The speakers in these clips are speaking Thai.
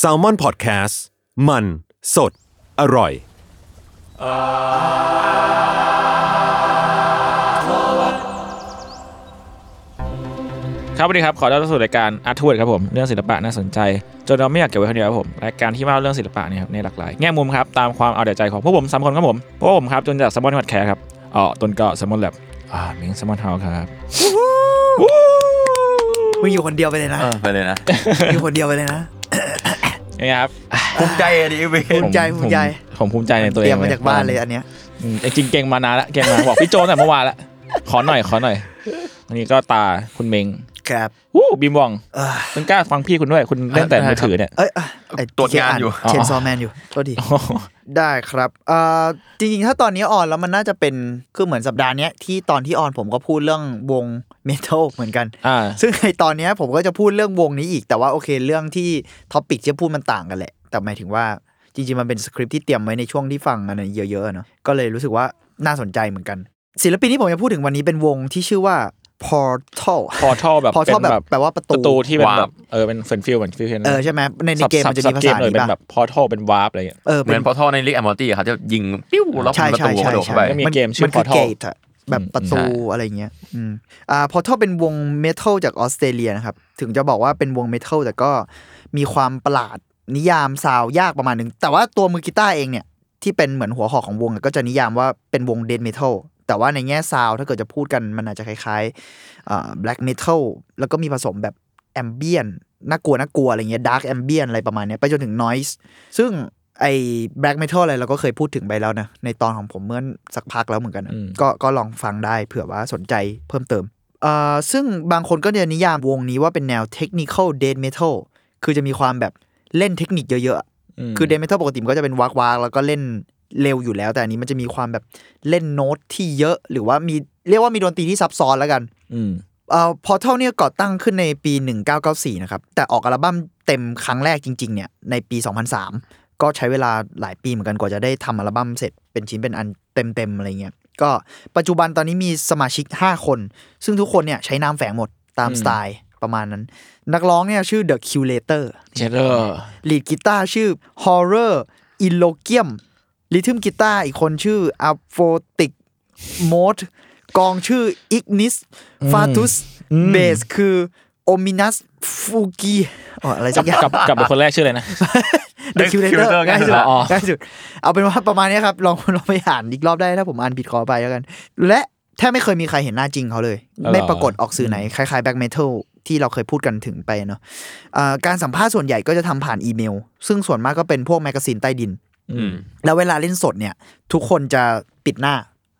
Salmon Podcast มัน สด อร่อย ครับสวัสดีครับ ขอต้อนรับสู่รายการอาร์ทเวิร์ดครับผมเรื่องศิลปะน่าสนใจ จนเราไม่อยากเก็บไว้คนเดียวครับผมรายการที่มาเล่าเรื่องศิลปะเนี่ยครับในหลากหลายแง่มุมครับตามความเอาแต่ใจของพวกผมสามคนครับผมพวกผมครับจนจาก Salmon Podcast ครับอ๋อต้นก็สมอนแลบอ่ามิงสมอนเฮาครับ มึงอยู่คนเดียวไปเลยนะ เออไปเลยนะอยู่คนเดียวไปเลยนะ ยังไงครับภูมิใจอะดิเว้ยภูมิใจภูมิใจ ผมผมภูมิใจในตัวเตเอรียงมมาจากบ้านเลยอันเนี้ย อืมจริงๆเก่งมานานละเก่งมาบอกพี่โจตั้งแต่เมื่อวานละขอหน่อยขอหน่อยอันนี้ก็ตาคุณเมง ครับวู้บีมวองเออคุณกล้าฟังพี่คุณด้วย คุณเล่นแต่มือถือเนี่ยเอ้ยอะไอ้ตรวจงานอยู่เชนซอแมนอยู่โทษทีได้ครับเอ่อจริงๆ ถ้าตอนนี้ on แล้วมันน่าจะเป็นคือเหมือนสัปดาห์เนี้ยที่ตอนที่ on ผมก็พูดเรื่องวงเมทัลเหมือนกันอ่าซึ่งในตอนเนี้ยผมก็จะพูดเรื่องวงนี้อีก แต่ว่าโอเคเรื่องที่ topic ที่จะพูดมันต่างกันแหละ แต่หมายถึงว่าจริงๆ มันเป็นสคริปต์ที่เตรียมไว้ในช่วงที่ฟังอันนั้นเยอะๆอะเนาะก็เลยรู้สึกว่าน่าสนใจเหมือนกัน ศิลปินที่ผมจะพูดถึงวันนี้เป็นวงที่ชื่อว่า Portal Portal แบบ Portal เป็นแบบแปลว่าประประตูตูที่เป็น warp แบบเออเป็นเฟนฟิลเหมือนฟิลเคนเออใช่ไหมในในเกมมันจะมีภาษาเลยนี้เป็นป่ะแบบพอทัลเป็นวาร์ปอะไรอย่างเงี้ยเออเหเป็มือนนพอท่อในลิกแอมอร์ตี้ครับจะยิงปิ้วแล้วใช่ประใช่ตูกใช่ระโดดใช่เข้าไปมีเกมชื่อมันคือ Portal เกตอะแบบประตูใช่อะไรเงี้ยอืมอ่าพอทัลเป็นวงเมทัลจากออสเตรเลียนะครับ ถึงจะบอกว่าเป็นวงเมทัลแต่ก็มีความประหลาดนิยามซาวยากประมาณหนึ่งแต่ว่าตัวมือกีตาร์เองเนี่ยที่เป็นเหมือนหัวหอกของวงอะก็จะนิยามว่าเป็นวงเดนเมทัล แต่ว่าในแง่ซาวถ้าเกิดจะพูดกันมันอาจจะคล้ายๆอ่าแบล็กเมทัลแล้วก็มีผสมแบบ ambient น่ากลัวน่ากลัวอะไรเงี้ย dark ambient อะไรประมาณเนี้ยไปจนถึง noise ซึ่งไอ้ black metal อะไรเราก็เคยพูดถึงไปแล้วนะ ในตอนของผมเมื่อสักพักแล้วเหมือนกันนะอืมก็ก็ลองฟังได้เผื่อว่าสนใจเพิ่มเติมเอ่อซึ่งบางคนก็จะนิยามวงนี้ว่าเป็นแนว technical death metal คือจะมีความแบบเล่นเทคนิคเยอะๆอะมคือ death metal ปกติมันก็จะเป็นวากวากๆแล้วก็เล่น เร็วอยู่แล้ว แต่อันนี้มันจะมีความแบบเล่นโน้ตที่เยอะหรือว่ามีเรียกว่ามีดนตรีที่ซับซ้อนแล้วกัน อืมเอ่อ Portal เนี่ยก่อตั้งขึ้นในปี 1994 นะครับ แต่ออกอัลบั้มเต็มครั้งแรกจริง ๆ เนี่ย ในปี 2003 ก็ใช้เวลาหลายปีเหมือนกันกว่าจะได้ทำอัลบั้มเสร็จเป็นชิ้นเป็นอันเต็ม ๆ อะไรเงี้ย ก็ปัจจุบันตอนนี้มีสมาชิก 5 คน ซึ่งทุกคนเนี่ยใช้นามแฝงหมดตามอืมสไตล์ประมาณนั้น นักร้องเนี่ยชื่อ The Curator เชดเดอร์ lead กีตาร์ชื่อ Horror Illogium rhythm กีตาร์อีกคนชื่อ Aphotic Mote กลองชื่อ Ignis Fatuus เบสคือ Omenous Fugue อ๋ออะไรสักอย่างกับกับเป็นคนแรกชื่ออะไรนะ The Curator Curator ง่ายสุดอ๋ออ๋อง่ายสุดเอาเป็นว่าประมาณนี้ครับ ลองลองไปอ่านอีกรอบได้ถ้าผมอ่านผิดขอไปแล้วกัน และแทบไม่เคยมีใครเห็นหน้าจริงเขาเลยอ๋อไม่ปรากฏออกสื่อไหน คล้ายๆ black metal ที่เราเคยพูดกันถึงไปเนาะอ่าการสัมภาษณ์ส่วนใหญ่ก็จะทำผ่านอีเมล ซึ่งส่วนมากก็เป็นพวกแมกกาซีนใต้ดินอืม แล้วเวลาเล่นสดเนี่ย ทุกคนจะปิดหน้า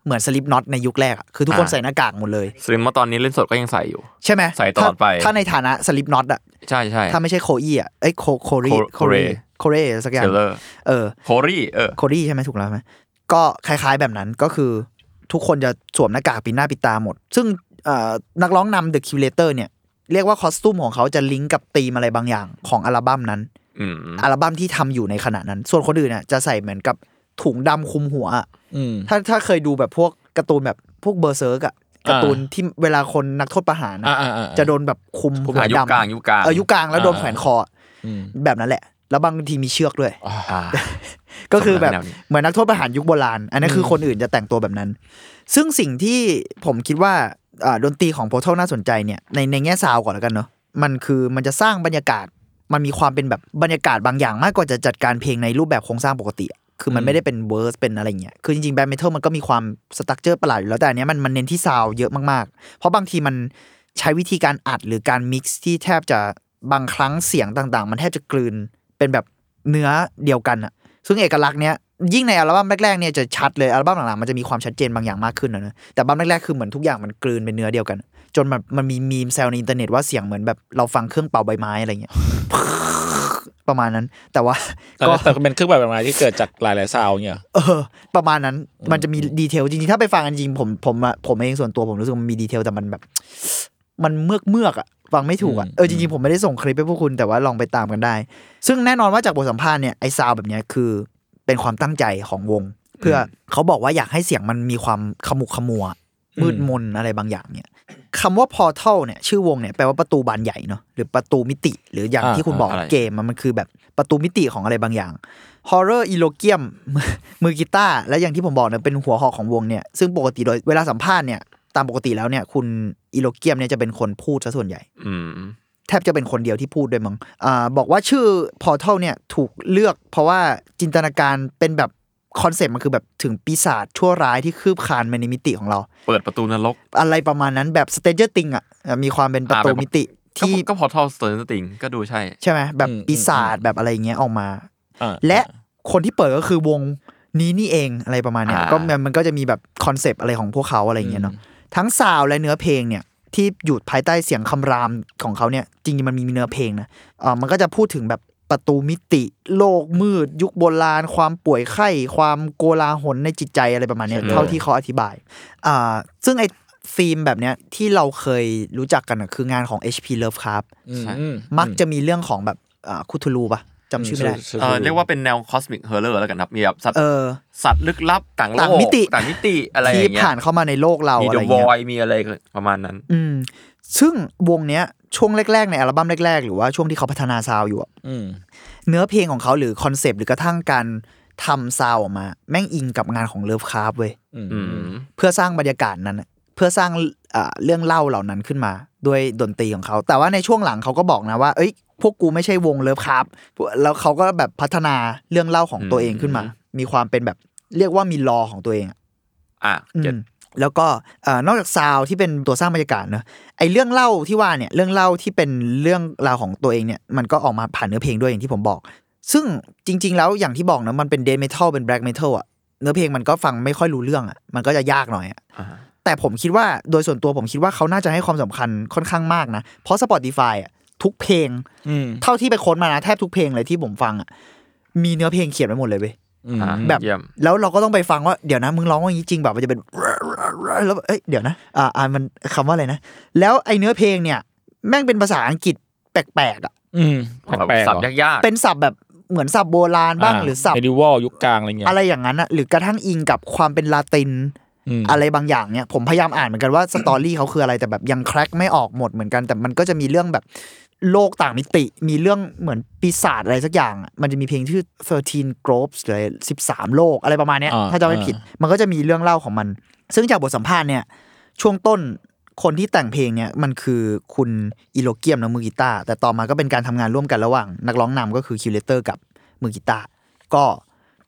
เหมือน Slipknot ในยุคแรกอะคือทุกคนอ่าใส่หน้ากากหมดเลยสลิมมาตอนนี้เล่นสดก็ยังใส่อยู่ ใช่ไหมใส่ตลอดไป ถ้าถ้าในฐานะ Slipknot อะใช่ใช่ถ้าไม่ใช่ Corey อะเอ้ยโคโครีโคโครีโคเรสักอย่างเทเลอร์เออโครี่เออโคดี้ใช่ไหมถูกแล้วไหมก็คล้าย ๆแบบนั้นก็คือทุกคนจะสวมหน้ากากปิดหน้าปิดตาหมด ซึ่งเอ่อนักร้องนำ The Curator เนี่ยเรียกว่า costume ของเขาจะลิงก์กับธีมอะไรบางอย่างของอัลบั้มนั้น อืมอัลบั้มที่ทำอยู่ในขณะนั้น ส่วนคนอื่นเนี่ยจะใส่เหมือนกับถุงดำคลุมหัวอะอืมถ้าถ้าเคยดูแบบพวกการ์ตูนแบบพวก Berserk อะการ์ตูนที่เวลาคนนักโทษประหารอะอ่าอ่าอ่าจะโดนแบบคลุมหัวอะยุคดำกลางยุคกลางเออยุคกลางแล้วโดนแขวนคออะอืมแบบนั้นแหละ แล้วบางทีมีเชือกด้วยอ่าก็คือแบบแนวนี้เหมือนนักโทษประหารยุคโบราณ อันนั้นคือคนอื่นจะแต่งตัวแบบนั้น ซึ่งสิ่งที่ผมคิดว่าอ่าดนตรีของ Portal น่าสนใจเนี่ยในในแง่ซาวก่อนแล้วกันเนาะมันคือมันจะสร้างบรรยากาศ มันมีความเป็นแบบบรรยากาศบางอย่างมากกว่าจะจัดการเพลงในรูปแบบโครงสร้างปกติ คือมันไม่ได้เป็น verse เป็นอะไรเงี้ย คือจริงๆ black metal มันก็มีความ structure ประหลาดอยู่แล้วแต่อันเนี้ยมันมันเน้นที่ซาวเยอะมากๆ เพราะบางทีมันใช้วิธีการอัดหรือการ mix ที่แทบจะบางครั้งเสียงต่างๆ มันแทบจะกลืนเป็นแบบเนื้อเดียวกันอะซึ่งเอกลักษณ์เนี้ยยิ่งในอัลบั้มแรกๆเนี่ยจะชัดเลยอัลบั้มหลังๆมันจะมีความชัดเจนบางอย่างมากขึ้นนะเนอะแต่อัลบั้มแรกๆคือเหมือนทุกอย่างมันกลืนเป็นเนื้อเดียวกัน จนมันมันมีมีมแซวในอินเทอร์เน็ตว่าเสียงเหมือนแบบเราฟังเครื่องเป่าใบไม้อะไรเงี้ยประมาณนั้น แต่ว่าแต่ก็แต่เป็นเครื่องแบบอะไรที่เกิดจากหลายๆ sound เนี่ยเออ ประมาณนั้นมันจะมี detail จริงๆถ้าไปฟังกันจริงผมผมอะผมเองส่วนตัวผมรู้สึกว่ามันมี detail แต่มันแบบ มันเมือกเมือกๆอะฟังไม่ถูกอะอืมเออจริงๆ ผมไม่ได้ส่งคลิปให้พวกคุณแต่ว่าลองไปตามกันได้ ซึ่งแน่นอนว่าจากบทสัมภาษณ์เนี่ยไอซาวแบบเนี้ยคือเป็นความตั้งใจของวง เพื่อเขาบอกว่าอยากให้เสียงมันมีความขมุกขมัว มืดมนอะไรบางอย่างเนี่ยคำว่า portal เนี่ยชื่อวงเนี่ยแปลว่าประตูบานใหญ่เนาะหรือประตูมิติ หรืออย่างอ่าที่คุณบอกอะไรเกมมันมันคือแบบประตูมิติของอะไรบางอย่าง horror e l o g i u m มือกีตาร์และอย่างที่ผมบอกเนี่ยเป็นหัวหอกของวงเนี่ยซึ่งปกติโดยเวลาสัมภาษณ์เนี่ยตามปกติแล้วเนี่ย คุณอีโลเกียมเนี่ยจะเป็นคนพูดซะส่วนใหญ่อืมแทบจะเป็นคนเดียวที่พูดด้วยมั้งอ่าบอกว่าชื่อ Portal เนี่ยถูกเลือกเพราะว่าจินตนาการเป็นแบบ คอนเซ็ปต์มันคือแบบถึงปีศาจชั่วร้ายที่คืบคลานมาในมิติของเรา เปิดประตูนรก อะไรประมาณนั้นแบบ Stranger Things อะมีความเป็นประตูอ่าแบบมิติก็ที่ก็พอ Stranger Things ก็ดูใช่ ใช่ไหมแบบอืมปีศาจแบบอะไรอย่างเงี้ยออกมาอ่าและคนที่เปิดก็คือวงนี้นี่เองอะไรประมาณเนี้ยอ่าก็มันมันก็จะมีแบบคอนเซปต์อะไรของพวกเขาอะไรอย่างเงี้ยเนาะทั้ง sound และเนื้อเพลงเนี่ยที่อยู่ภายใต้เสียงคำรามของเขาเนี่ยจริงๆมันมีเนื้อเพลงนะอ่ามันก็จะพูดถึงแบบ ประตูมิติ โลกมืด ยุคโบราณ ความป่วยไข้ ความโกลาหลในจิตใจอะไรประมาณเนี้ยใช่เลยเท่าที่เขาอธิบายอ่าซึ่งไอ้ธีมแบบเนี้ยที่เราเคยรู้จักกันอะคืองานของ HP Lovecraft อืมใช่อืมมักจะมีเรื่องของแบบอ่า Cthulhu ปะจำชื่อไม่ได้เออเรียกว่าเป็นแนว cosmic horror แล้วกันครับมีแบบสัตว์เออสัตว์ลึกลับต่างโลกต่างมิติต่างมิติอะไรที่อย่างเงี้ยผ่านเข้ามาในโลกเรามีอะเดไรอะวเงี้อยยมีอะไรประมาณนั้น อืมซึ่งวงเนี้ย ช่วงแรกๆในอัลบั้มแรก ๆ หรือว่าช่วงที่เขาพัฒนา sound อยู่อะอืมเนื้อเพลงของเขาหรือคอนเซปต์หรือกระทั่งการทำ sound ออกมา แม่งอิงกับงานของ Lovecraft เว้ยอืมอืมเพื่อสร้างบรรยากาศนั้นอะเพื่อสร้างอ่าเรื่องเล่าเหล่านั้นขึ้นมาด้วยดนตรีของเขา แต่ว่าในช่วงหลังเขาก็บอกนะว่า เอ้ย พวกกูไม่ใช่วง Lovecraftแล้วเขาก็แบบพัฒนาเรื่องเล่าของตัวเองขึ้นมา มีความเป็นแบบเรียกว่ามี lore ของตัวเองอะอะอืม get แล้วก็เอ่อนอกจาก sound ที่เป็นตัวสร้างบรรยากาศเนอะไอเรื่องเล่าที่ว่าเนี่ยเรื่องเล่าที่เป็นเรื่องราวของตัวเองเนี่ยมันก็ออกมาผ่านเนื้อเพลงด้วยอย่างที่ผมบอก ซึ่งจริง ๆ แล้วอย่างที่บอกนะมันเป็น death metal เป็น black metal อะเนื้อเพลงมันก็ฟังไม่ค่อยรู้เรื่องอะมันก็จะยากหน่อยอะอ่าแต่ผมคิดว่าโดยส่วนตัวผมคิดว่าเขาน่าจะให้ความสำคัญค่อนข้างมากนะ เพราะ Spotify อะทุกเพลงอืมเท่าที่ไปค้นมานะแทบทุกเพลงเลยที่ผมฟังอะมีเนื้อเพลงเขียนไว้หมดเลยเว้ยอืมอ่าแบบเยี่ยมแล้วเราก็ต้องไปฟังว่าเดี๋ยวนะมึงร้องว่าอย่างนี้จริงแบบมันจะเป็น แล้วเอ้ยเดี๋ยวนะอ่าอ่ามันคำว่าอะไรนะ แล้วไอเนื้อเพลงเนี่ย แม่งเป็นภาษาอังกฤษแปลกๆอะอืมแบบแปลกๆศัพท์เหรอยากเป็นศัพท์แบบเหมือนศัพท์โบราณบ้างหรือศัพท์ medi eval ยุคกลางอะไรเงี้ยอะไรอย่างนั้นอะหรือกระทั่งอิงกับความเป็นลาตินอะไรบางอย่างเนี่ยผมพยายามอ่านเหมือนกันว่า story เขาคืออะไรแต่แบบยัง crack ไม่ออกหมดเหมือนกันแต่มันก็จะมีเรื่องแบบ โลกต่างมิติ มีเรื่องเหมือนปีศาจอะไรสักอย่างอะมันจะมีเพลงชื่อ 13 Globes หรือ13 โลกอะไรประมาณเนี้ยอ่าถ้าจะไม่ผิด มันก็จะมีเรื่องเล่าของมัน ซึ่งจากบทสัมภาษณ์เนี่ย ช่วงต้นคนที่แต่งเพลงเนี่ยมันคือคุณ Illogium นะมือกีตาร์แต่ต่อมาก็เป็นการทำงานร่วมกันระหว่าง นักร้องนำก็คือ Curator กับมือกีตาร์ก็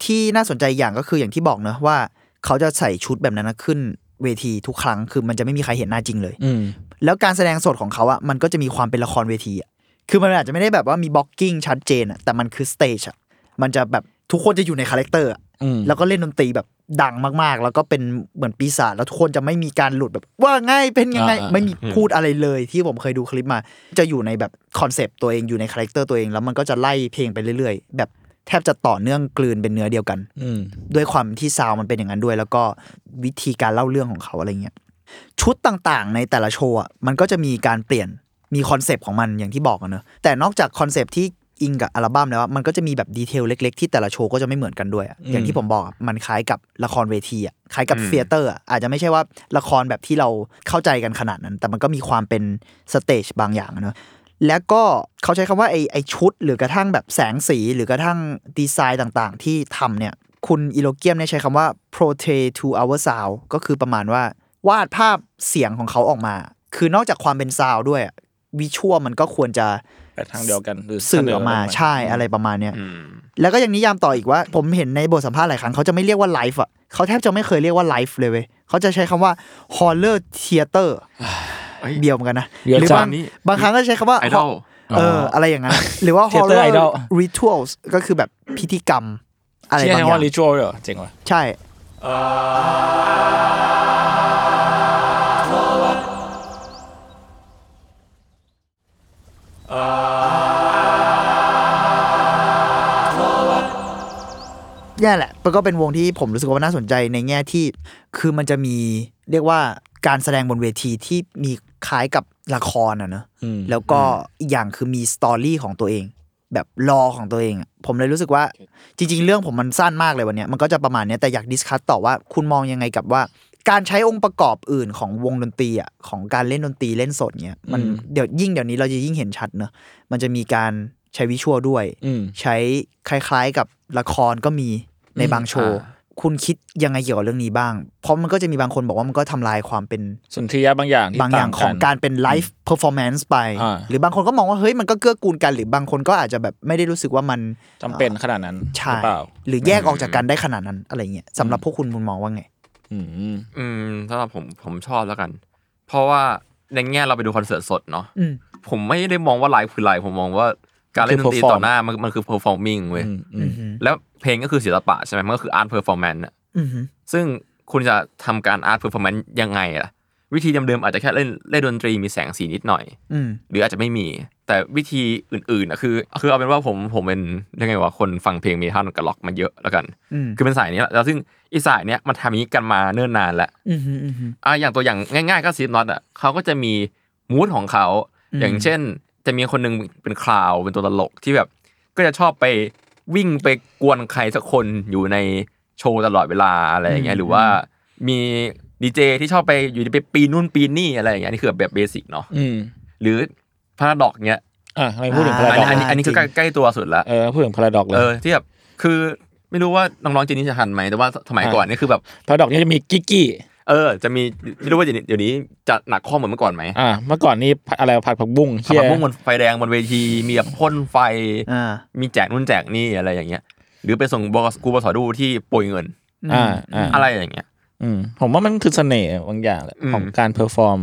ที่น่าสนใจอย่างก็คืออย่างที่บอกเนอะว่า เขาจะใส่ชุดแบบนั้นนะขึ้นเวทีทุกครั้งคือมันจะไม่มีใครเห็นหน้าจริงเลยอืม แล้วการแสดงสดของเขาอะมันก็จะมีความเป็นละครเวทีอะคือมันอาจจะไม่ได้แบบว่ามี blocking ชัดเจนอะแต่มันคือ stage อะมันจะแบบทุกคนจะอยู่ใน character อะอืมแล้วก็เล่นดนตรีแบบดังมากๆ แล้วก็เป็นเหมือนปีศาจแล้วทุกคนจะไม่มีการหลุดแบบ ว่าไงเป็นยังไงอ่าๆไม่มีพูดอะไรเลยที่ผมเคยดูคลิปมา จะอยู่ในแบบคอนเซปต์ตัวเองอยู่ใน character ตัวเองแล้วมันก็จะไล่เพลงไปเรื่อยๆ แบบแทบจะต่อเนื่องกลืนเป็นเนื้อเดียวกันอืมด้วยความที่ sound มันเป็นอย่างนั้นด้วย แล้วก็วิธีการเล่าเรื่องของเขาอะไรเงี้ย ชุดต่างๆ ในแต่ละโชว์อะมันก็จะมีการเปลี่ยนมีคอนเซปต์ของมันอย่างที่บอกอะเนอะแต่นอกจากคอนเซปต์ที่อิงกับอัลบั้มแล้วอะมันก็จะมีแบบ detail เล็ก ๆ ที่แต่ละโชว์ก็จะไม่เหมือนกันด้วยอะอย่างที่ผมบอกอะมันคล้ายกับละครเวทีอะคล้ายกับอืม theater อะอาจจะไม่ใช่ว่าละครแบบที่เราเข้าใจกันขนาดนั้น แต่มันก็มีความเป็น stage บางอย่างอะเนอะแล้วก็เขาใช้คำว่าไอไอชุด หรือกระทั่งแบบแสงสีหรือกระทั่งดีไซน์ต่างๆ ที่ทำเนี่ยคุณ Illogium เนี่ยใช้คำว่า portray to our sound ก็คือประมาณว่า วาดภาพเสียงของเขาออกมา คือนอกจากความเป็น sound ด้วยอะ visual มันก็ควรจะไปทางเดียวกันหรือสื่อออกมาเสนอใช่อะไรประมาณเนี้ยอืมแล้วก็ยังนิยามต่ออีกว่า ผมเห็นในบทสัมภาษณ์หลายครั้งเขาจะไม่เรียกว่าไลฟ์อะเขาแทบจะไม่เคยเรียกว่าไลฟ์เลยเว้ยเขาจะใช้คำว่า horror theater เอ้ยเดียวเหมือนกันนะเดี๋ยวหรือจะบางบางครั้งก็ใช้คำว่าไอดอลเอออะไรอย่างนั้นหรือว่า Theater horror idol rituals ก็คือแบบพิธีกรรม อะไรเชื่อบางอว่าย่างริชวลเหรอเจ๋งว่ะใช่ นี่แหละมันก็เป็นวงที่ผมรู้สึกว่าน่าสนใจในแง่ที่ คือมันจะมีเรียกว่าการแสดงบนเวทีที่มีคล้ายกับละครอะเนอะอืมแล้วก็อีกอย่างคือมี story ของตัวเอง แบบ lore ของตัวเองอะผมเลยรู้สึกว่าจริง ๆ เรื่องผมมันสั้นมากเลยวันเนี้ยมันก็จะประมาณเนี้ยแต่อยาก discuss ต่อว่าคุณมองยังไงกับว่า การใช้องค์ประกอบอื่นของวงดนตรีอะของการเล่นดนตรีเล่นสดเนี้ยมันอืมเดี๋ยวยิ่งเดี๋ยวนี้เราจะยิ่งเห็นชัดเนอะมันจะมีการใช้ visual ด้วยอืมใช้คล้าย ๆกับละครก็มี ในบางโชว์อ่าคุณคิดยังไงเกี่ยวกับเรื่องนี้บ้าง เพราะมันก็จะมีบางคนบอกว่ามันก็ทำลายความเป็นสุนทรียะบางอย่างที่บางอย่างของการเป็น live performance ไปอ่าหรือบางคนก็มองว่าเฮ้ยมันก็เกื้อกูลกัน หรือบางคนก็อาจจะแบบไม่ได้รู้สึกว่ามันจำเป็นขนาดนั้นใช่หรือเปล่าหรือแยกออกจากกันได้ขนาดนั้นอะไรเงี้ยสำหรับพวกคุณคุณมองว่าไง อืมอืมสำหรับผมผมชอบแล้วกัน เพราะว่าในแง่เราไปดูคอนเสิร์ตสดเนาะอืมผมไม่ได้มองว่าไลฟ์คือไลฟ์ผมมองว่า การเล่นดนตรีคือ perform ต่อหน้ามันมันคือ performing เว้ยอืมอืมแล้วเพลงก็คือศิลปะใช่ไหมมันก็คือ art performance อะอืมซึ่งคุณจะทำการ art performance ยังไงล่ะ วิธีเดิมๆอาจจะแค่เล่นเล่นดนตรีมีแสงสีนิดหน่อยอืมหรืออาจจะไม่มี แต่วิธีอื่นๆอะคือ คือเอาเป็นว่าผมผมเป็นเรียกไงว่าคนฟังเพลงเมทัลกับล็อกมาเยอะแล้วกันอืมคือเป็นสายนี้แหละแล้วซึ่งอีสายเนี้ยมันทำอย่างนี้กันมาเนิ่นนานแล้วอืมอืมอืมอะอย่างตัวอย่างง่าย ๆ ก็ซีฟน็อตอะเขาก็จะมีmood ของเขาอืมอย่างเช่น จะมีคนหนึ่งเป็น clown เป็นตัวตลกที่แบบ ก็จะชอบไปวิ่งไปกวนใครสักคนอยู่ในโชว์ตลอดเวลาอะไรอย่างเงี้ยหรือว่ามีดีเจที่ชอบไปอยู่ดีไปปีนนู่นปีนนี่อะไรอย่างเงี้ยนี่คือแบบ basic เนาะอืมหรือ Paradox เงี้ยอะทำไมพูดถึง Paradox นี้อันนี้อันนี้คือใกล้ใกล้ตัวสุดละเออพูดถึง Paradox เลยอที่แบบคือไม่รู้ว่าน้องๆเจนนี้จะทันไหมแต่ว่าสมัยอ่าก่อนนี่คือแบบ Paradox นี่จะมีกิ๊กกี้ เออ จะมีไม่รู้ว่าเดี๋ยวนี้เดี๋ยวนี้จะหนักข้อเหมือนเมื่อก่อนไหมอ่าเมื่อก่อนนี่อะไรผัดผักบุ้งขับเฮียมาพุ่งบนไฟแดงบนเวทีมีแบบพ่นไฟอ่ามีแจกนู่นแจกนี่อะไรอย่างเงี้ย หรือไปส่งบกกูบสอดูที่โปรยเงินอ่าอ่าอะไรอย่างเงี้ย อืมผมว่ามันคือเสน่ห์บางอย่างแหละอืมของการ perform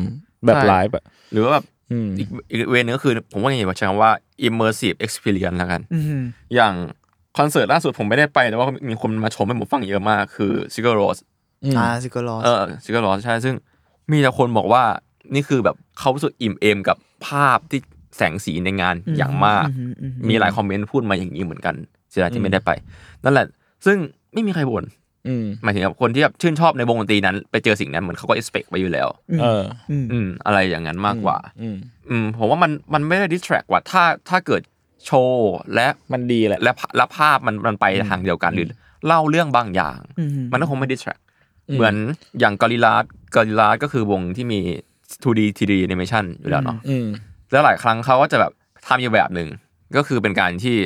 แบบใช่ไลฟ์อะหรือว่าแบบอืมอีกอีกเวนึงก็คือ ผมว่าอย่างไรว่าใช้คำว่า immersive experience แล้วกันอืมอย่างคอนเสิร์ตล่าสุดผมไม่ได้ไปแต่ว่ามีคนมาชมให้ผมฟังเยอะมากคือ s i g a r Rose อืม อ่าซิกลอสเออ s i g a r Rose ใช่ซึ่งมีแต่คนบอกว่านี่คือแบบเขารู้สึกอิ่มเอมกับภาพที่แสงสีในงานอย่างมากอืมอืมมีหลายคอมเมนต์พูดมาอย่างนี้เหมือนกันเสียดายที่ไม่ได้ไป นั่นแหละ ซึ่งไม่มีใครบ่นอืมหมายถึงแบบคนที่แบบชื่นชอบในวงดนตรีนั้น ไปเจอสิ่งนั้นเหมือนเขาก็ expect ไปอยู่แล้วเอออืมอืมอะไรอย่างนั้นมากกว่า อืมอืมผมว่ามันมันไม่ได้ distract ว่าถ้าถ้าเกิดโชว์และมันดีแหละและและภาพมันมันไปทางเดียวกันหรือเล่าเรื่องบางอย่างอืมมันก็คงไม่ distract อืม เหมือนอย่างกอริลลากอริลลาก็คือวงที่มี 2D 3D animation อยู่แล้วเนาะอืมแล้วหลายครั้งเขาก็จะแบบทำอยู่แบบหนึ่งก็คือเป็นการที่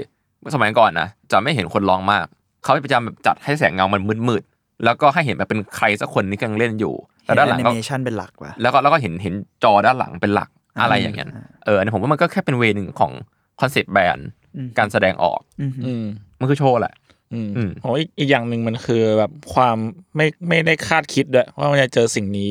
สมัยก่อนนะจะไม่เห็นคนร้องมาก เขาพยายามแบบจัดให้แสงเงามันมืดๆแล้วก็ให้เห็นแบบเป็นใครสักคนที่กำลังเล่นอยู่เห็แล้วนด้านหแอลังนิก็เมชันเป็นหลักว่ะแล้วก็แล้วก็เห็นเห็นจอด้านหลังเป็นหลักอ่าอะไรอย่างเงี้ยเอออันนี้ผมว่ามันก็แค่เป็นเวย์หนึ่งของคอนเซปต์แบรนด์อืมการแสดงออกอืมอืมมันคือโชว์แหละ อืมอืมโอ้อีกอีกอย่างหนึ่งมันคือแบบความไม่ไม่ได้คาดคิดด้วยว่ามันจะเจอสิ่งนี้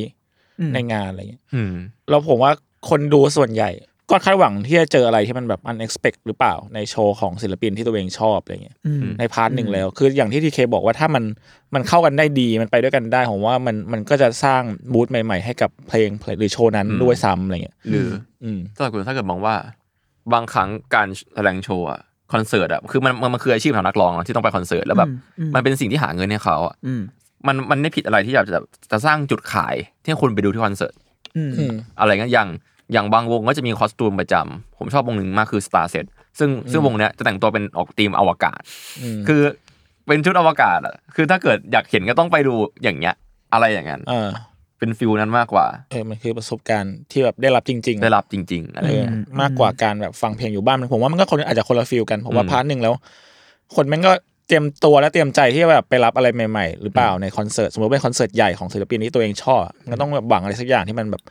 อืมในงานอะไรเงี้ยอืมแล้วผมว่าคนดูส่วนใหญ่ ก็คาดหวังที่จะเจออะไรที่มันแบบ unexpected หรือเปล่า ในโชว์ของศิลปินที่ตัวเองชอบอะไรเงี้ยอืมใน part หนึ่งแล้ว คืออย่างที่ทีเคบอกว่าถ้ามันมันเข้ากันได้ดีมันไปด้วยกันได้ผมว่ามันมันก็จะสร้าง mood ใหม่ ๆ ให้กับเพลงหรือโชว์นั้นอืมด้วยซ้ำอะไรเงี้ยหรืออืมถ้าเกิดถ้าเกิดมองว่า บางครั้งการแสดงโชว์อะ คอนเสิร์ตอะคือมันมันมันคืออาชีพของนักร้องอะที่ต้องไปคอนเสิร์ตแล้วแบบอืมมันเป็นสิ่งที่หาเงินให้เขาอะอืมมันมันไม่ผิดอะไรที่อยากจะจะสร้างจุดขายที่ให้คนไปดูที่คอนเสิร์ตอืมอืมอะไรเงี้ยอย่างอย่างบางวงก็จะมีคอสตูมประจำผมชอบวงหนึ่งมากคือ Star Set ซึ่งซึ่งวงเนี้ยจะแต่งตัวเป็นออกธีมอวกาศอืมคือเป็นชุดอวกาศอะคือถ้าเกิดอยากเห็นก็ต้องไปดูอย่างเงี้ย อะไรอย่างนั้น เออเป็น feel นั้นมากกว่า เออมันคือประสบการณ์ที่แบบได้รับจริง ๆ ได้รับจริง ๆ อะไรเออเงี้ย มากกว่าการแบบฟังเพลงอยู่บ้านผมว่ามันก็คนอาจจะคนละ feel กันผมว่าอืม part หนึ่งแล้ว คนแม่งก็เตรียมตัวและเตรียมใจที่จะแบบไปรับอะไรใหม่ๆ หรือเปล่าในคอนเสิร์ตสมมติเป็นคอนเสิร์ตใหญ่ของศิลปินที่ตัวเองชอบอะมันก็ต้องแบบหวังอะไรสักอย่างที่มันแบบ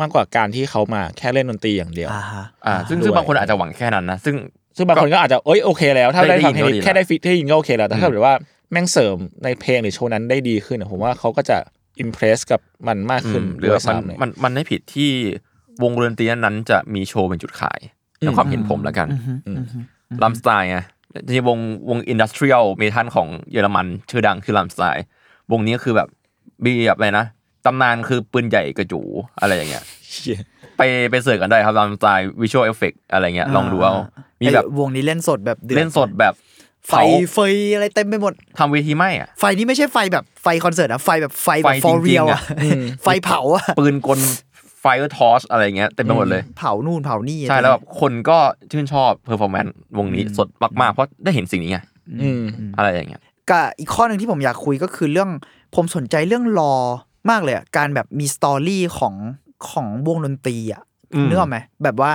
มากกว่าการที่เขามาแค่เล่นดนตรีอย่างเดียว อ่าฮะ อ่า ซึ่งด้วยซึ่งบางคนอาจจะหวังแค่นั้นนะซึ่ง ซึ่งบางคนก็อาจจะเอ้ยโอเคแล้ว ถ้าได้ได้ฟังได้ยินเพยิลนงก็ดีแค่แล้วได้ฟิตได้ยินก็โอเคแล้วแต่ถ้าเกิดว่าแม่งเสริมในเพลงหรือโชว์นั้นได้ดีขึ้นอะผมว่าเขาก็จะ impress กับมันมากอืขึ้นมหรือด้วยมันซ้ำเลยมันมันไม่ผิดที่วงดนตรีนั้นๆจะมีโชว์เป็นจุดขายในความเห็นผมแล้วกัน Rammstein ไงจริงๆวงวง industrial metal ของเยอรมันชื่อดังคือ Rammstein วงนี้คือแบบมีแบบอะไรนะตำนานคือปืนใหญ่กระจูอะไรอย่างเงี้ยเชี่ยไปไป search กันได้ครับ Rammstein visual effect อะไรเงี้ยลองดูเอามีแบบไอ้วงนี้เล่นสดแบบอเล่นสดแบบ ไฟเผาไฟอะไรเต็มไปหมดทำเวทีไหมอะไฟนี้ไม่ใช่ไฟแบบไฟคอนเสิร์ตนะไฟแบบไฟแบไฟบ for จริง real ๆอะอะไฟเผาอะปืนกลไฟทอสอะไรเงี้ยเต็มไปหมดเลย เผานู่นเผานี่ใช่แล้วแบบคนก็ชื่นชอบ performance วงนี้สดมากๆเพราะได้เห็นสิ่งนี้ไงอืมอะไรอย่างเงี้ยกับอีกข้อหนึ่งที่ผมอยากคุยก็คือเรื่องผมสนใจเรื่อง lore มากเลยอะการแบบมี story ของของวงดนตรีอะอืมนึกออกไหมแบบว่า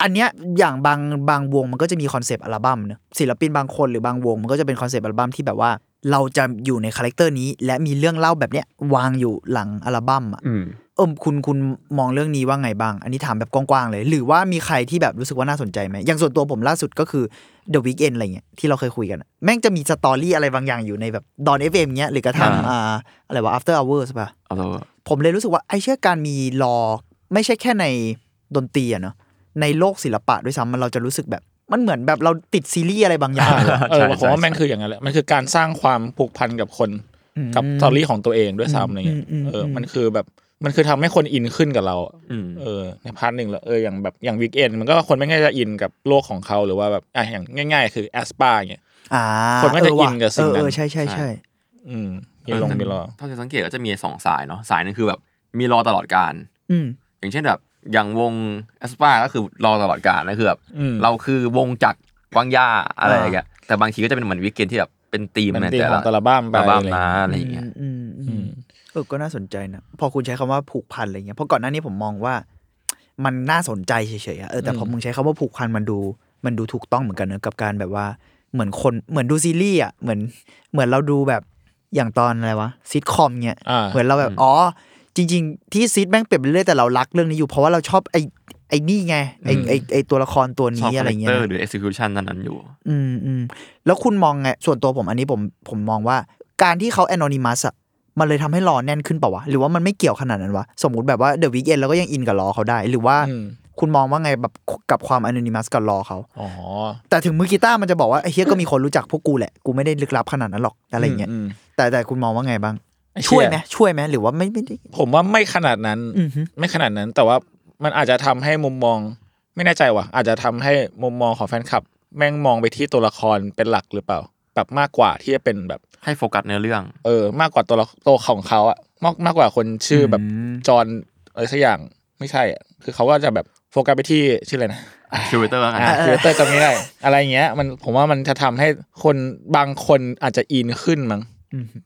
อันเนี้ยอย่างบางบางวงมันก็จะมีคอนเซปต์อัลบั้มเนอะศิลปินบางคนหรือบางวงมันก็จะเป็นคอนเซปต์อัลบั้มที่แบบว่า เราจะอยู่ใน character นี้ และมีเรื่องเล่าแบบเนี้ยวางอยู่หลังอัลบั้มอะอืมเออคุณคุณมองเรื่องนี้ว่าไงบ้าง อันนี้ถามแบบกว้างๆเลย หรือว่ามีใครที่แบบรู้สึกว่าน่าสนใจไหมอย่างส่วนตัวผมล่าสุดก็คือ The Weeknd อะไรเงี้ยที่เราเคยคุยกันอะแม่งจะมี story อะไรบางอย่างอยู่ในแบบ Dawn FM เงี้ยหรือกระทั่งอ่าอ่าอะไรวะ After Hours ป่ะเอาตัวผมเลยรู้สึกว่าไอ้เชื่อการมี lore ไม่ใช่แค่ในดนตรีอะเนาะ ในโลกศิลปะด้วยซ้ำมันเราจะรู้สึกแบบมันเหมือนแบบเราติดซีรีส์อะไรบางอย่างเลยอะเออผมว่าแม่งคืออย่างนั้นแหละมันคือการสร้างความผูกพันกับคนกับ story ของตัวเองด้วยซ้ำอะไรเงี้ยอืมอืมเอออมมันคือแบบมันคือทำให้คนอินขึ้นกับเราอะอืมเออ ใน part หนึ่งแล้วเอออย่างแบบอย่าง Weeknd มันก็คนไม่ง่ายจะอินกับโลกของเขาหรือว่าแบบอะอย่างง่าย ๆ คือแอสปาเงี้ยอ่าคนก็จะเว่อินกับสิ่งนั้นเออเออใช่ใช่ใช่อืมมีลงมีรอเท่าที่สังเกตก็จะมีสองสายเนาะสายหนึงคือแบบมีรอตลอดการ อืมอย่างเช่นแบบ อย่างวงแอสปาก็คือรอตลอดการนะคือแบบอืมเราคือวงจักรวางยาอะไรอย่างเงี้ยแต่บางทีก็จะเป็นเหมือนวิกเกนที่แบบเป็นธีมเป็นในธีมแต่ขอละงแต่ละบ้ามไปอัลบั้มอะไรนะเงี้ยอะไรอย่างเงี้ยอืมอืมอือืมมเออก็น่าสนใจนะพอคุณใช้คำว่าผูกพันอะไรเงี้ยเพราะก่อนหน้านี้ผมมองว่า มันน่าสนใจเฉยๆอะเออแต่พอมึงใช้คำว่าผูกพันมันดู มันดูถูกต้องเหมือนกันเนอะกับการแบบว่าเหมือนคนเหมือนดูซีรีส์อะเหมือนเหมือนเราดูแบบอย่างตอนอะไรวะซิทคอมเงี้ยอ่าเหมือนเราแบบอ๋อ จริง ๆ ที่ซีซันแม่งเปลี่ยนไปเรื่อยแต่เรารักเรื่องนี้อยู่เพราะว่าเราชอบไอ้ไอ้นี่ไงไอ้ไอ้ไอ้ตัวละครตัวนี้ชอบ character อะไรเงี้ยนะหรือ execution นั้นๆอยู่ อืมอืมแล้วคุณมองไง ส่วนตัวผมอันนี้ผมผมมองว่าการที่เขา anonymous อะมันเลยทำให้ lore แน่นขึ้นเปล่าวะ หรือว่ามันไม่เกี่ยวขนาดนั้นวะ สมมติแบบว่า The Weeknd เราก็ยังอินกับ lore เขาได้ หรือว่าอืมคุณมองว่าไงแบบกับความแอนอนิมัสกับรอเขาอ๋อแต่ถึงมือกีตาร์มันจะบอกว่าไอ้เฮียก็มีคนรู้จักพวกกูแหละ กูไม่ได้ลึกลับขนาดนั้นหรอกอะไรเงี้ยมแต่แต่คุณมองว่าไงบ้างไอ้เหี้ย ช่วยไหมช่วยไหมหรือว่าไม่ไม่ได้ผมว่าไม่ขนาดนั้นอือฮึไม่ขนาดนั้น แต่ว่ามันอาจจะทำให้มุมมอง ไม่แน่ใจว่ะ อาจจะทำให้มุมมองของแฟนคลับ แม่งมองไปที่ตัวละครเป็นหลักหรือเปล่า แบบมากกว่าที่จะเป็นแบบ ให้โฟกัสในเรื่อง เออ มากกว่าตัวละตัวของเขาอะมากมากกว่าคนชื่อแบบจอห์นอะไรสักอย่างไม่ใช่อะคือเขาก็จะแบบโฟกัสไปที่ชื่ออะไรนะคิวเตอร์กันอ่าคือเตอร์ก็ไม่ได้อะไรเงี้ย มันผมว่ามันจะทำให้คนบางคนอาจจะอินขึ้นมั้ง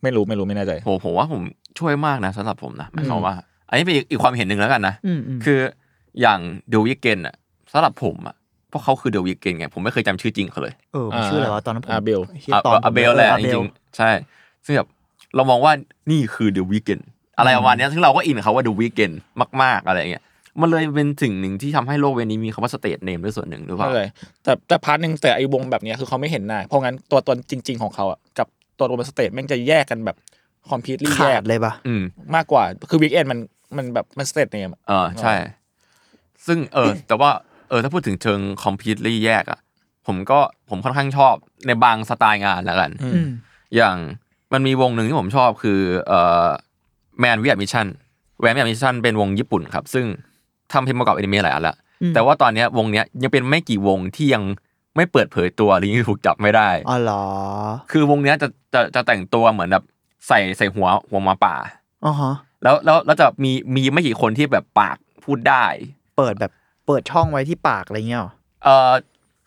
ไม่รู้ไม่รู้ไม่แน่ใจโหผมว่าผมช่วยมากนะสำหรับผมนะหมายความว่า อันนี้เป็นอีกอีกความเห็นหนึ่งแล้วกันนะอืมอืมคืออย่างเดวิกเกนอะสำหรับผมอะเพราะเขาคือเดวิกเกนไงผมไม่เคยจำชื่อจริงเขาเลยเออมันชื่ออะไรวะตอนนั้นผมอาเบลหี้ยตอนผมอาเบลแหละอาจเบริงๆใช่ซึ่งแบบเรามองว่านี่คือ The Weeknd อะไรประมาณเนี้ยซึ่งเราก็อินกับเขาว่า The Weeknd มาก ๆอะไรอย่างเงี้ยมันเลยเป็นสิ่งหนึ่งที่ทำให้โลกเวนี้มีคำว่า stage name ด้วยส่วนหนึ่งหรือเปล่าไม่เลยแต่แต่ part หนึ่งแต่ไอ้วงแบบเนี้ยคือเขาไม่เห็นหน้าเพราะงั้นตัวตนจริง ๆของเขาอะกับ ตัวตนบน stage แม่งจะแยกกันแบบ complete แยกขาดเลยปะอืม มากกว่า คือ Weeknd มันมันแบบมัน stage name เออใช่ ซึ่งเออ แต่ว่าเออถ้าพูดถึงเชิง complete แยกอะ ผมก็ผมค่อนข้างชอบในบางสไตล์งานแล้วกัน อืม อย่างมันมีวงหนึ่งที่ผมชอบคือเอ่อแมนวิ a มิชชั่นแวนวิ a มิชชั่นเป็นวงญี่ปุ่นครับ ซึ่งทำเพลงประกอบอนิเมะหลายอันละ อืม แต่ว่าตอนเนี้ยวงเนี้ยยังเป็นไม่กี่วงที่ยัง ไม่เปิดเผยตัวหรือยังถูกจับไม่ได้อ๋อเหรอ คือวงเนี้ยจะจะจะแต่งตัวเหมือนแบบใส่ใส่หัวหัวหมาป่าอ๋อฮะแล้วแล้วแล้วจะมีมีไม่กี่คนที่แบบปากพูดได้ เปิดแบบเปิดช่องไว้ที่ปากอะไรเงี้ยเหรอเออ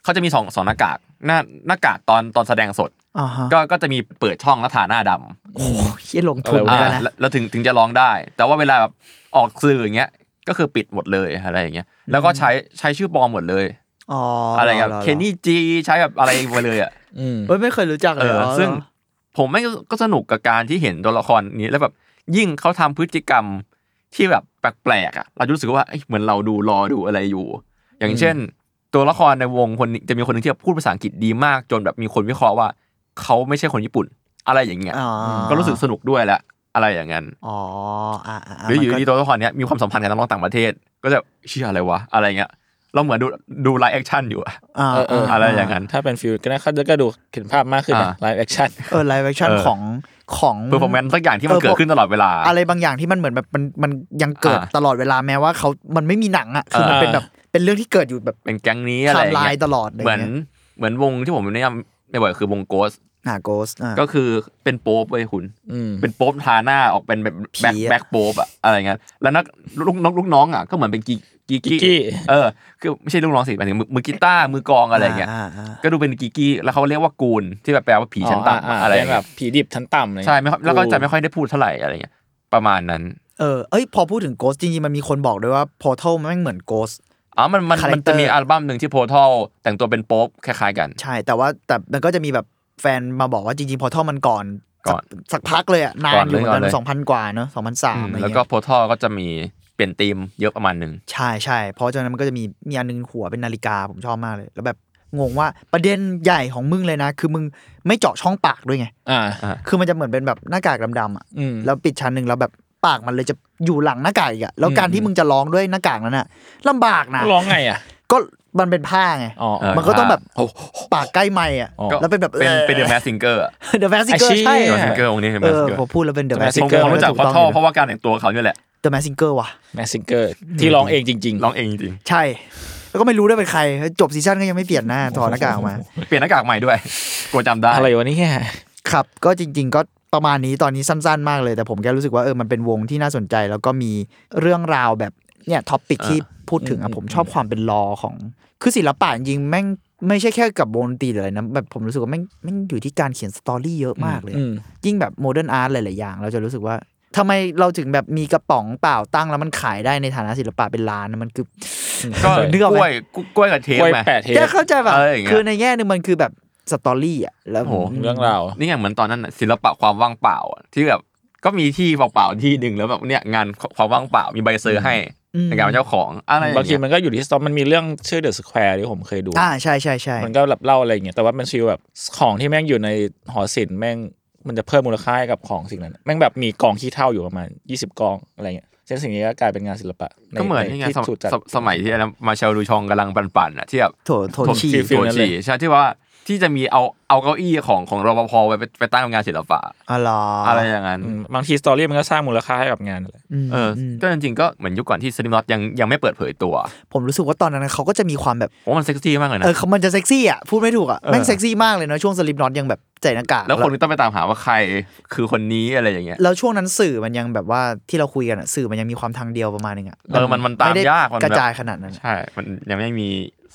เขาจะมีสองสองหน้ากากหน้าหน้ากากตอนตอนแสดงสดอ่าฮะก็ก็จะมีเปิดช่องแล้วทาหน้าดำโอ้ยเหี้ยลงทุนอะไรวะไปอ่าแล้วนะแล้วแล้วถึงถึงจะร้องได้ แต่ว่าเวลาแบบออกสื่ออย่างเงี้ยก็คือปิดหมดเลยอะไรอย่างเงี้ยแล้วก็ใช้ใช้ชื่อปลอมหมดเลย อ๋ออะไรเงี้ยหหเคนนี่จีใช้แบบอะไรไปเลยอะอืมเอ้ยไม่เคยรู้จักเอเลยอเหรอซึ่งผมไม่งก็สนุกกับการที่เห็นตัวละครนี้แล้วแบบยิ่งเขาทำพฤติกรรมที่แบบแปลกๆอะ เราจะรู้สึกว่าเอ้ยเหมือนเราดู lore ดูอะไรอยู่ อย่างเช่น ตัวละครในวงคนนี้จะมีคนหนึ่งที่พูดภาษาอังกฤษดีมาก จนแบบมีคนวิเคราะห์ว่า เขาไม่ใช่คนญี่ปุ่น อะไรอย่างเงี้ยอ๋อก็รู้สึกสนุกด้วยแหละอะไรอย่างนั้นอ๋ออ่าอ่าหรืออยู่มันก็ดีตัวละครเนี้ยมีความสัมพันธ์กับนักร้องต่างประเทศ ก็จะเชื่ออะไรวะอะไรเงี้ย เราเหมือนดูดู live action อยู่อะอ่าเออเอออะไรอย่างนั้น ถ้าเป็น feel ก็น่าก็ดูเห็นภาพมากขึ้นนะอ่า live actionเออไลฟ์แอคชั่นเออของของเพอร์ฟอร์แมนซ์สักอย่างที่มันเออเกิดขึ้นตลอดเวลา อะไรบางอย่างที่มันเหมือนแบบมันมันยังเกิดอ่าตลอดเวลาแม้ว่าเขามันไม่มีหนังอะคือมันอ่าเป็นแบบเป็นเรื่องที่เกิดอยู่แบบเป็นแก๊งนี้อะไรไทอย่างม์ไลเงี้ยน์ตลอดอะไรเหมือนเงี้ยเหมือนวงที่ผมแนะนำในบ่อยคือวงโกสอ่าโกสอ่าก็คือเป็นโป๊ปเว้ยคุณอืมเป็นโป๊ปทาหน้าออกเป็นแบบแบ็คผีอะแบ็คโป๊ปอะอะไรเงี้ยแล้วนักลูกน้องลูกน้องอะก็เหมือนเป็นกี กีกิกกี้เออคือไม่ใช่ลูกน้องสิหมายถึงมือมือกีตาร์มือกลองอะไรเงี้ยาอ่าก็ดูเป็นกีกี้แล้วเขาเรียกว่ากูนที่แบบแปลว่าผีชั้นต่ำอ๋ออะไรเป็นแบเงี้บยผีดิบชั้นต่ำเลยใช่ไม่ค่อยแล้วก็จะไม่ค่อยได้พูดเท่าไหร่อะไรเงี้ยประมาณนั้นเออเอ้ยพอพูดถึงโกสจริงๆมันมีคนบอกด้วยว่า Portal มันไม่เหมือนโกสอ๋อมันมัน Character มันจะมีอัลบั้มหนึ่งที่โพทัลแต่งตัวเป็นโป๊ปคล้ายๆกัน ใช่แต่ว่าแต่มันก็จะมีแบบแฟนมาบอกว่าจริงๆ Portal มันก่อนก่อนสัสักพักเลยอะนาก่อนนอยู่เหมือนก่กัอนนเลยสองพันกว่าเนอะสองพันสามอืมอะไรแล้วเงี้ก็ยโพทัลก็จะมีเปลี่ยนธีมเยอะประมาณหนึ่งใช่ใช่เพราะฉะนั้นมันก็จะมีมีอันนึงหัวเป็นนาฬิกาผมชอบมากเลย แล้วแบบงงว่าประเด็นใหญ่ของมึงเลยนะ คือมึงไม่เจาะช่องปากด้วยไงอ่าคือมันจะเหมือนเป็นแบบหน้ากากดำๆอะอืมแล้วปิดชั้นหนึ่งแล้วแบบปากมันเลยจะอยู่หลังหน้ากากอีกอะแล้วการอืมที่มึงจะร้องด้วยหน้ากากนั้นอะลำบากนะร้องไงอะ ก็มันเป็นผ้าไงอ๋อเออมันก็ต้องแบบโอ้ปากใกล้ไมค์อะอ๋อแล้วเป็นแบบเป็นเป็นเดอะแมสซิงเกอร์เดอะแมสซิงเกอไอ้ร์เชี่ยใช่เดอะแมสซิงเกอร์องค์นี้เดอะเอแมสอซิงเกอพอร์พูดแล้วเป็นเดอะ The แมสซิงผมเกอร์ผมรู้จักโพทัลเพราะว่าการแต่งตัวเขาเนี่ยแหละ เดอะแมสซิงเกอร์ว่ะแมสซิงเกอร์ที่ร้องเองจริงร้องเองจริงใช่ แล้วก็ไม่รู้ด้วยเป็นใคร จบ season ก็ยังไม่เปลี่ยนหน้าถอดหน้ากากออกมาๆเปลี่ยนหน้ากากใหม่ด้วยกลัวจำได้ๆอะไรวะเนี่ยครับ ก็จริง ๆ ก็ประมาณนี้ตอนนี้สั้น ๆ มากเลย แต่ผมแค่รู้สึกว่าเออมันเป็นวงที่น่าสนใจ แล้วก็มีเรื่องราวแบบเนี่ย topic ที่พูดถึงอะผมชอบความเป็น lore ของ คือศิลปะจริงๆแม่งไม่ใช่แค่กับวงดนตรีหรืออะไรนะแบบผมรู้สึกว่าแม่งแม่งอยู่ที่การเขียน story เยอะมากเลยอืมยิ่งแบบ modern art หลายๆอย่าง เราจะรู้สึกว่า ทำไมเราถึงแบบมีกระป๋องเปล่าตั้งแล้วมันขายได้ในฐานะศิลปะเป็นล้านนะมันคือก็นึกออกไหมกล้วยกล้วยกับเทปกล้วยไหมแปะเทปแกเข้าใจแบบอะไรอย่างเงี้ยคือในแง่หนึงมันคือแบบ story อะแล้วโอ้โหเรื่องราวนี่ไงเหมือนตอนนั้นน่ะศิลปะความว่างเปล่าอะที่แบบก็มีที่เปล่าๆที่หนึ่งแล้วแบบเนี่ยงานความว่างเปล่ามีใบ cert ให้อืมในการเป็นเจ้าของอะไรอย่างเงี้ยบางทีมันก็อยู่ที่ story มันมีเรื่องชื่อ The Square ที่ผมเคยดูอ่าใช่ใช่ใช่มันก็แบบเล่าอะไรอย่างเงี้ยแต่ว่ามัน feel แบบของที่แม่งอยู่ในหอศิลป์แม่ง มันจะเพิ่มมูลค่าให้กับของสิ่งนั้นแม่งแบบมีกองขี้เถ้าอยู่ประมาณ20กองอะไรเงี้ยเช่นสิ่งนี้ก็กลายเป็นงานศิลปะใก็เหมือนนี่ไงที่สมถูกจัดสมสมัยที่อะไรนะมาเชลดูชองกำลังปั่นๆอะที่แบบโถโถชีฟีลโถนั้นเลยฉี่ใช่ที่ว่า ที่จะมีเอาเอาเก้าอี้ของของรปภไว้ไปไปตั้งงานศิลปะอะไรอะไรอย่างนั้นอืมบางทีสตอรี่มันก็สร้างมูลค่าให้กับงานอะไรเอออก็จริงๆก็เหมือนยุคก่อนที่สลิมน็อตยังยังไม่เปิดเผยตัว ผมรู้สึกว่าตอนนั้นเขาก็จะมีความแบบผมว่ามันเซ็กซี่มากเลยนะเออเขามันจะเซ็กซี่อะพูดไม่ถูกอะเออแม่งเซ็กซี่มากเลยนะช่วงสลิปน็อตยังแบบใส่หน้ากากแล้วคนก็ต้องไปตามหาว่าใครคือคนนี้อะไรอย่างเงี้ยแล้วช่วงนั้นสื่อมันยังแบบว่าที่เราคุยกันอะสื่อมันยังมีความทางเดียวประมาณนึงอะเออมันมันตามไได้ยากมันกระแบบจายขนาดนั้นอะใช่มันยังไม่มี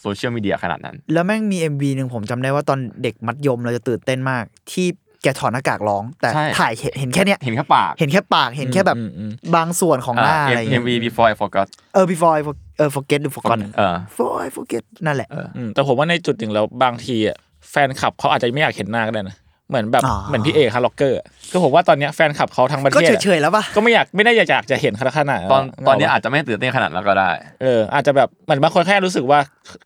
โซเชียลมีเดียขนาดนั้น แล้วแม่งมี MV หนึ่งผมจำได้ว่าตอนเด็กมัธยมเราจะตื่นเต้นมาก ที่แกถอดหน้ากากร้อง แต่ใช่ถ่ายเห็นเห็นแค่เนี้ยเห็นแค่ปาก เห็นแค่ปากเห็นแค่แบบอืมอืมบางส่วนของหน้าอะไรเอ็เงี้มยวี before I forgot เออ before I for- เออ forget หรือ forgot เออ before I forget นั่นแหละอืมแต่ผมว่าในจุดหนึ่งแล้วบางทีอะแฟนคลับเขาอาจจะไม่อยากเห็นหน้าก็ได้นะ เหมือนแบบอ่าเหมือนพี่เอก HEARTROCKER อะก็ผมว่าตอนเนี้ยแฟนคลับเขาทั้งประเทศอะก็เฉยๆแล้วปะก็ไม่อยากไม่ได้อยากจะเห็นขนาดขนาดตอนตอนนี้กกปะอาจจะไม่ตื่นเต้นขนาดนั้นก็ได้ เออ อาจจะแบบเหมือนบางคนแค่รู้สึกว่า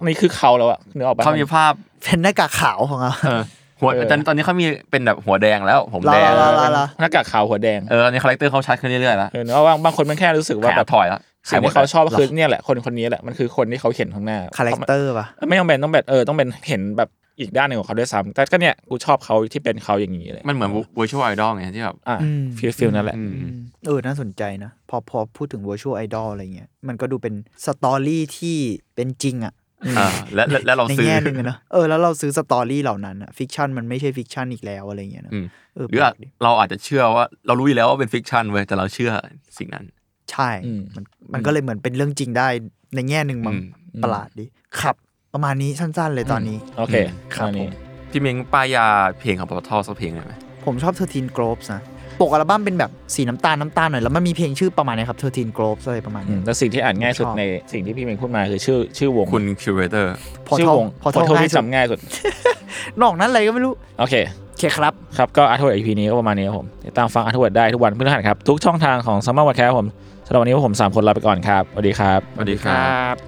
นี่คือเขาแล้วอะนึกออกปะเขามีภาพเป็นหน้ากากขาวของเราเออหัวเออตอนตอนนี้เขามีเป็นแบบหัวแดงแล้ว ผมลาแดงลาลาลาหน้ากากขาวหัวแดงเออตอนนี้ character เขาชัดขึ้นเรื่อยๆแล้วเออเนอะว่าบางคนมันแค่รู้สึกว่าแบบแบบถอยแล้วสิ่งที่เขาชอบคือเนี่ยแหละคนคนนี้แหละมันคือคนที่เขาเห็นข้างหน้า character ปะไม่ต้องเป็นต้องแบบเออต้องเป็นเห็นแบบ อีกด้านหนึ่งของเขาด้วยซ้ำแต่ก็เนี่ยกูชอบเขาที่เป็นเขาอย่างนี้เลยมันเหมือน virtual idol ไงที่แบบอะ feel feel นั่นแหละอืมเออน่าสนใจนะ พอพอพูดถึง virtual idol อะไรเงี้ยมันก็ดูเป็น story ที่เป็นจริงอะอ่าและและและเราในซื้อแง่หนึ่งอะเนอะเออแล้วเราซื้อ story เหล่านั้นอะ fiction มันไม่ใช่ fiction อีกแล้วอะไรเงี้ยนะอืมเออหรืออาจแปลกดิเราอาจจะเชื่อว่าเรารู้อยู่แล้วว่าเป็น fiction เว้ยแต่เราเชื่อสิ่งนั้น ใช่อืมมันมันก็เลยเหมือนเป็นเรื่องจริงได้ในแง่หนึ่งมั้งอืมประหลาดดิครับ ประมาณนี้สั้นๆ เลยตอนนี้โอเคครับอันนี้ผมพี่เม้งป้ายยาเพลงของปตทสักเพลงได้ไหมผมชอบเทอร์ทีนกรอบนะปกอัลบั้มเป็นแบบสีน้ำตาลน้ำตาลหน่อยแล้วมันมีเพลงชื่อประมาณเนี้ยครับเทอร์ทีนกรอบอะไรประมาณอืเนี้มยแต่สิ่งที่อ่านง่ายสุดชอบในสิ่งที่พี่เมงพูดมาคือชื่อชื่อวงคุณคิวเรเตอร์พอชื่อเท่าวงพอพอเท่าเท่าง่ายที่สุดจำง่ายสุดนอกนั้นอะไรก็ไม่รู้โอเคเคครับ ครับก็อาร์ทเวิร์ด EP นี้ก็ประมาณนี้ครับผมติดตามฟังอาร์ทเวิร์ดได้ทุกวันพฤหัสครับ ทุกช่องทางของซัมเมอร์วันแคร์ผมสำหรับวันนี้พวกผมสามคนลาไปก่อนครับสวัสดีครับสวัสดีคครัรับบ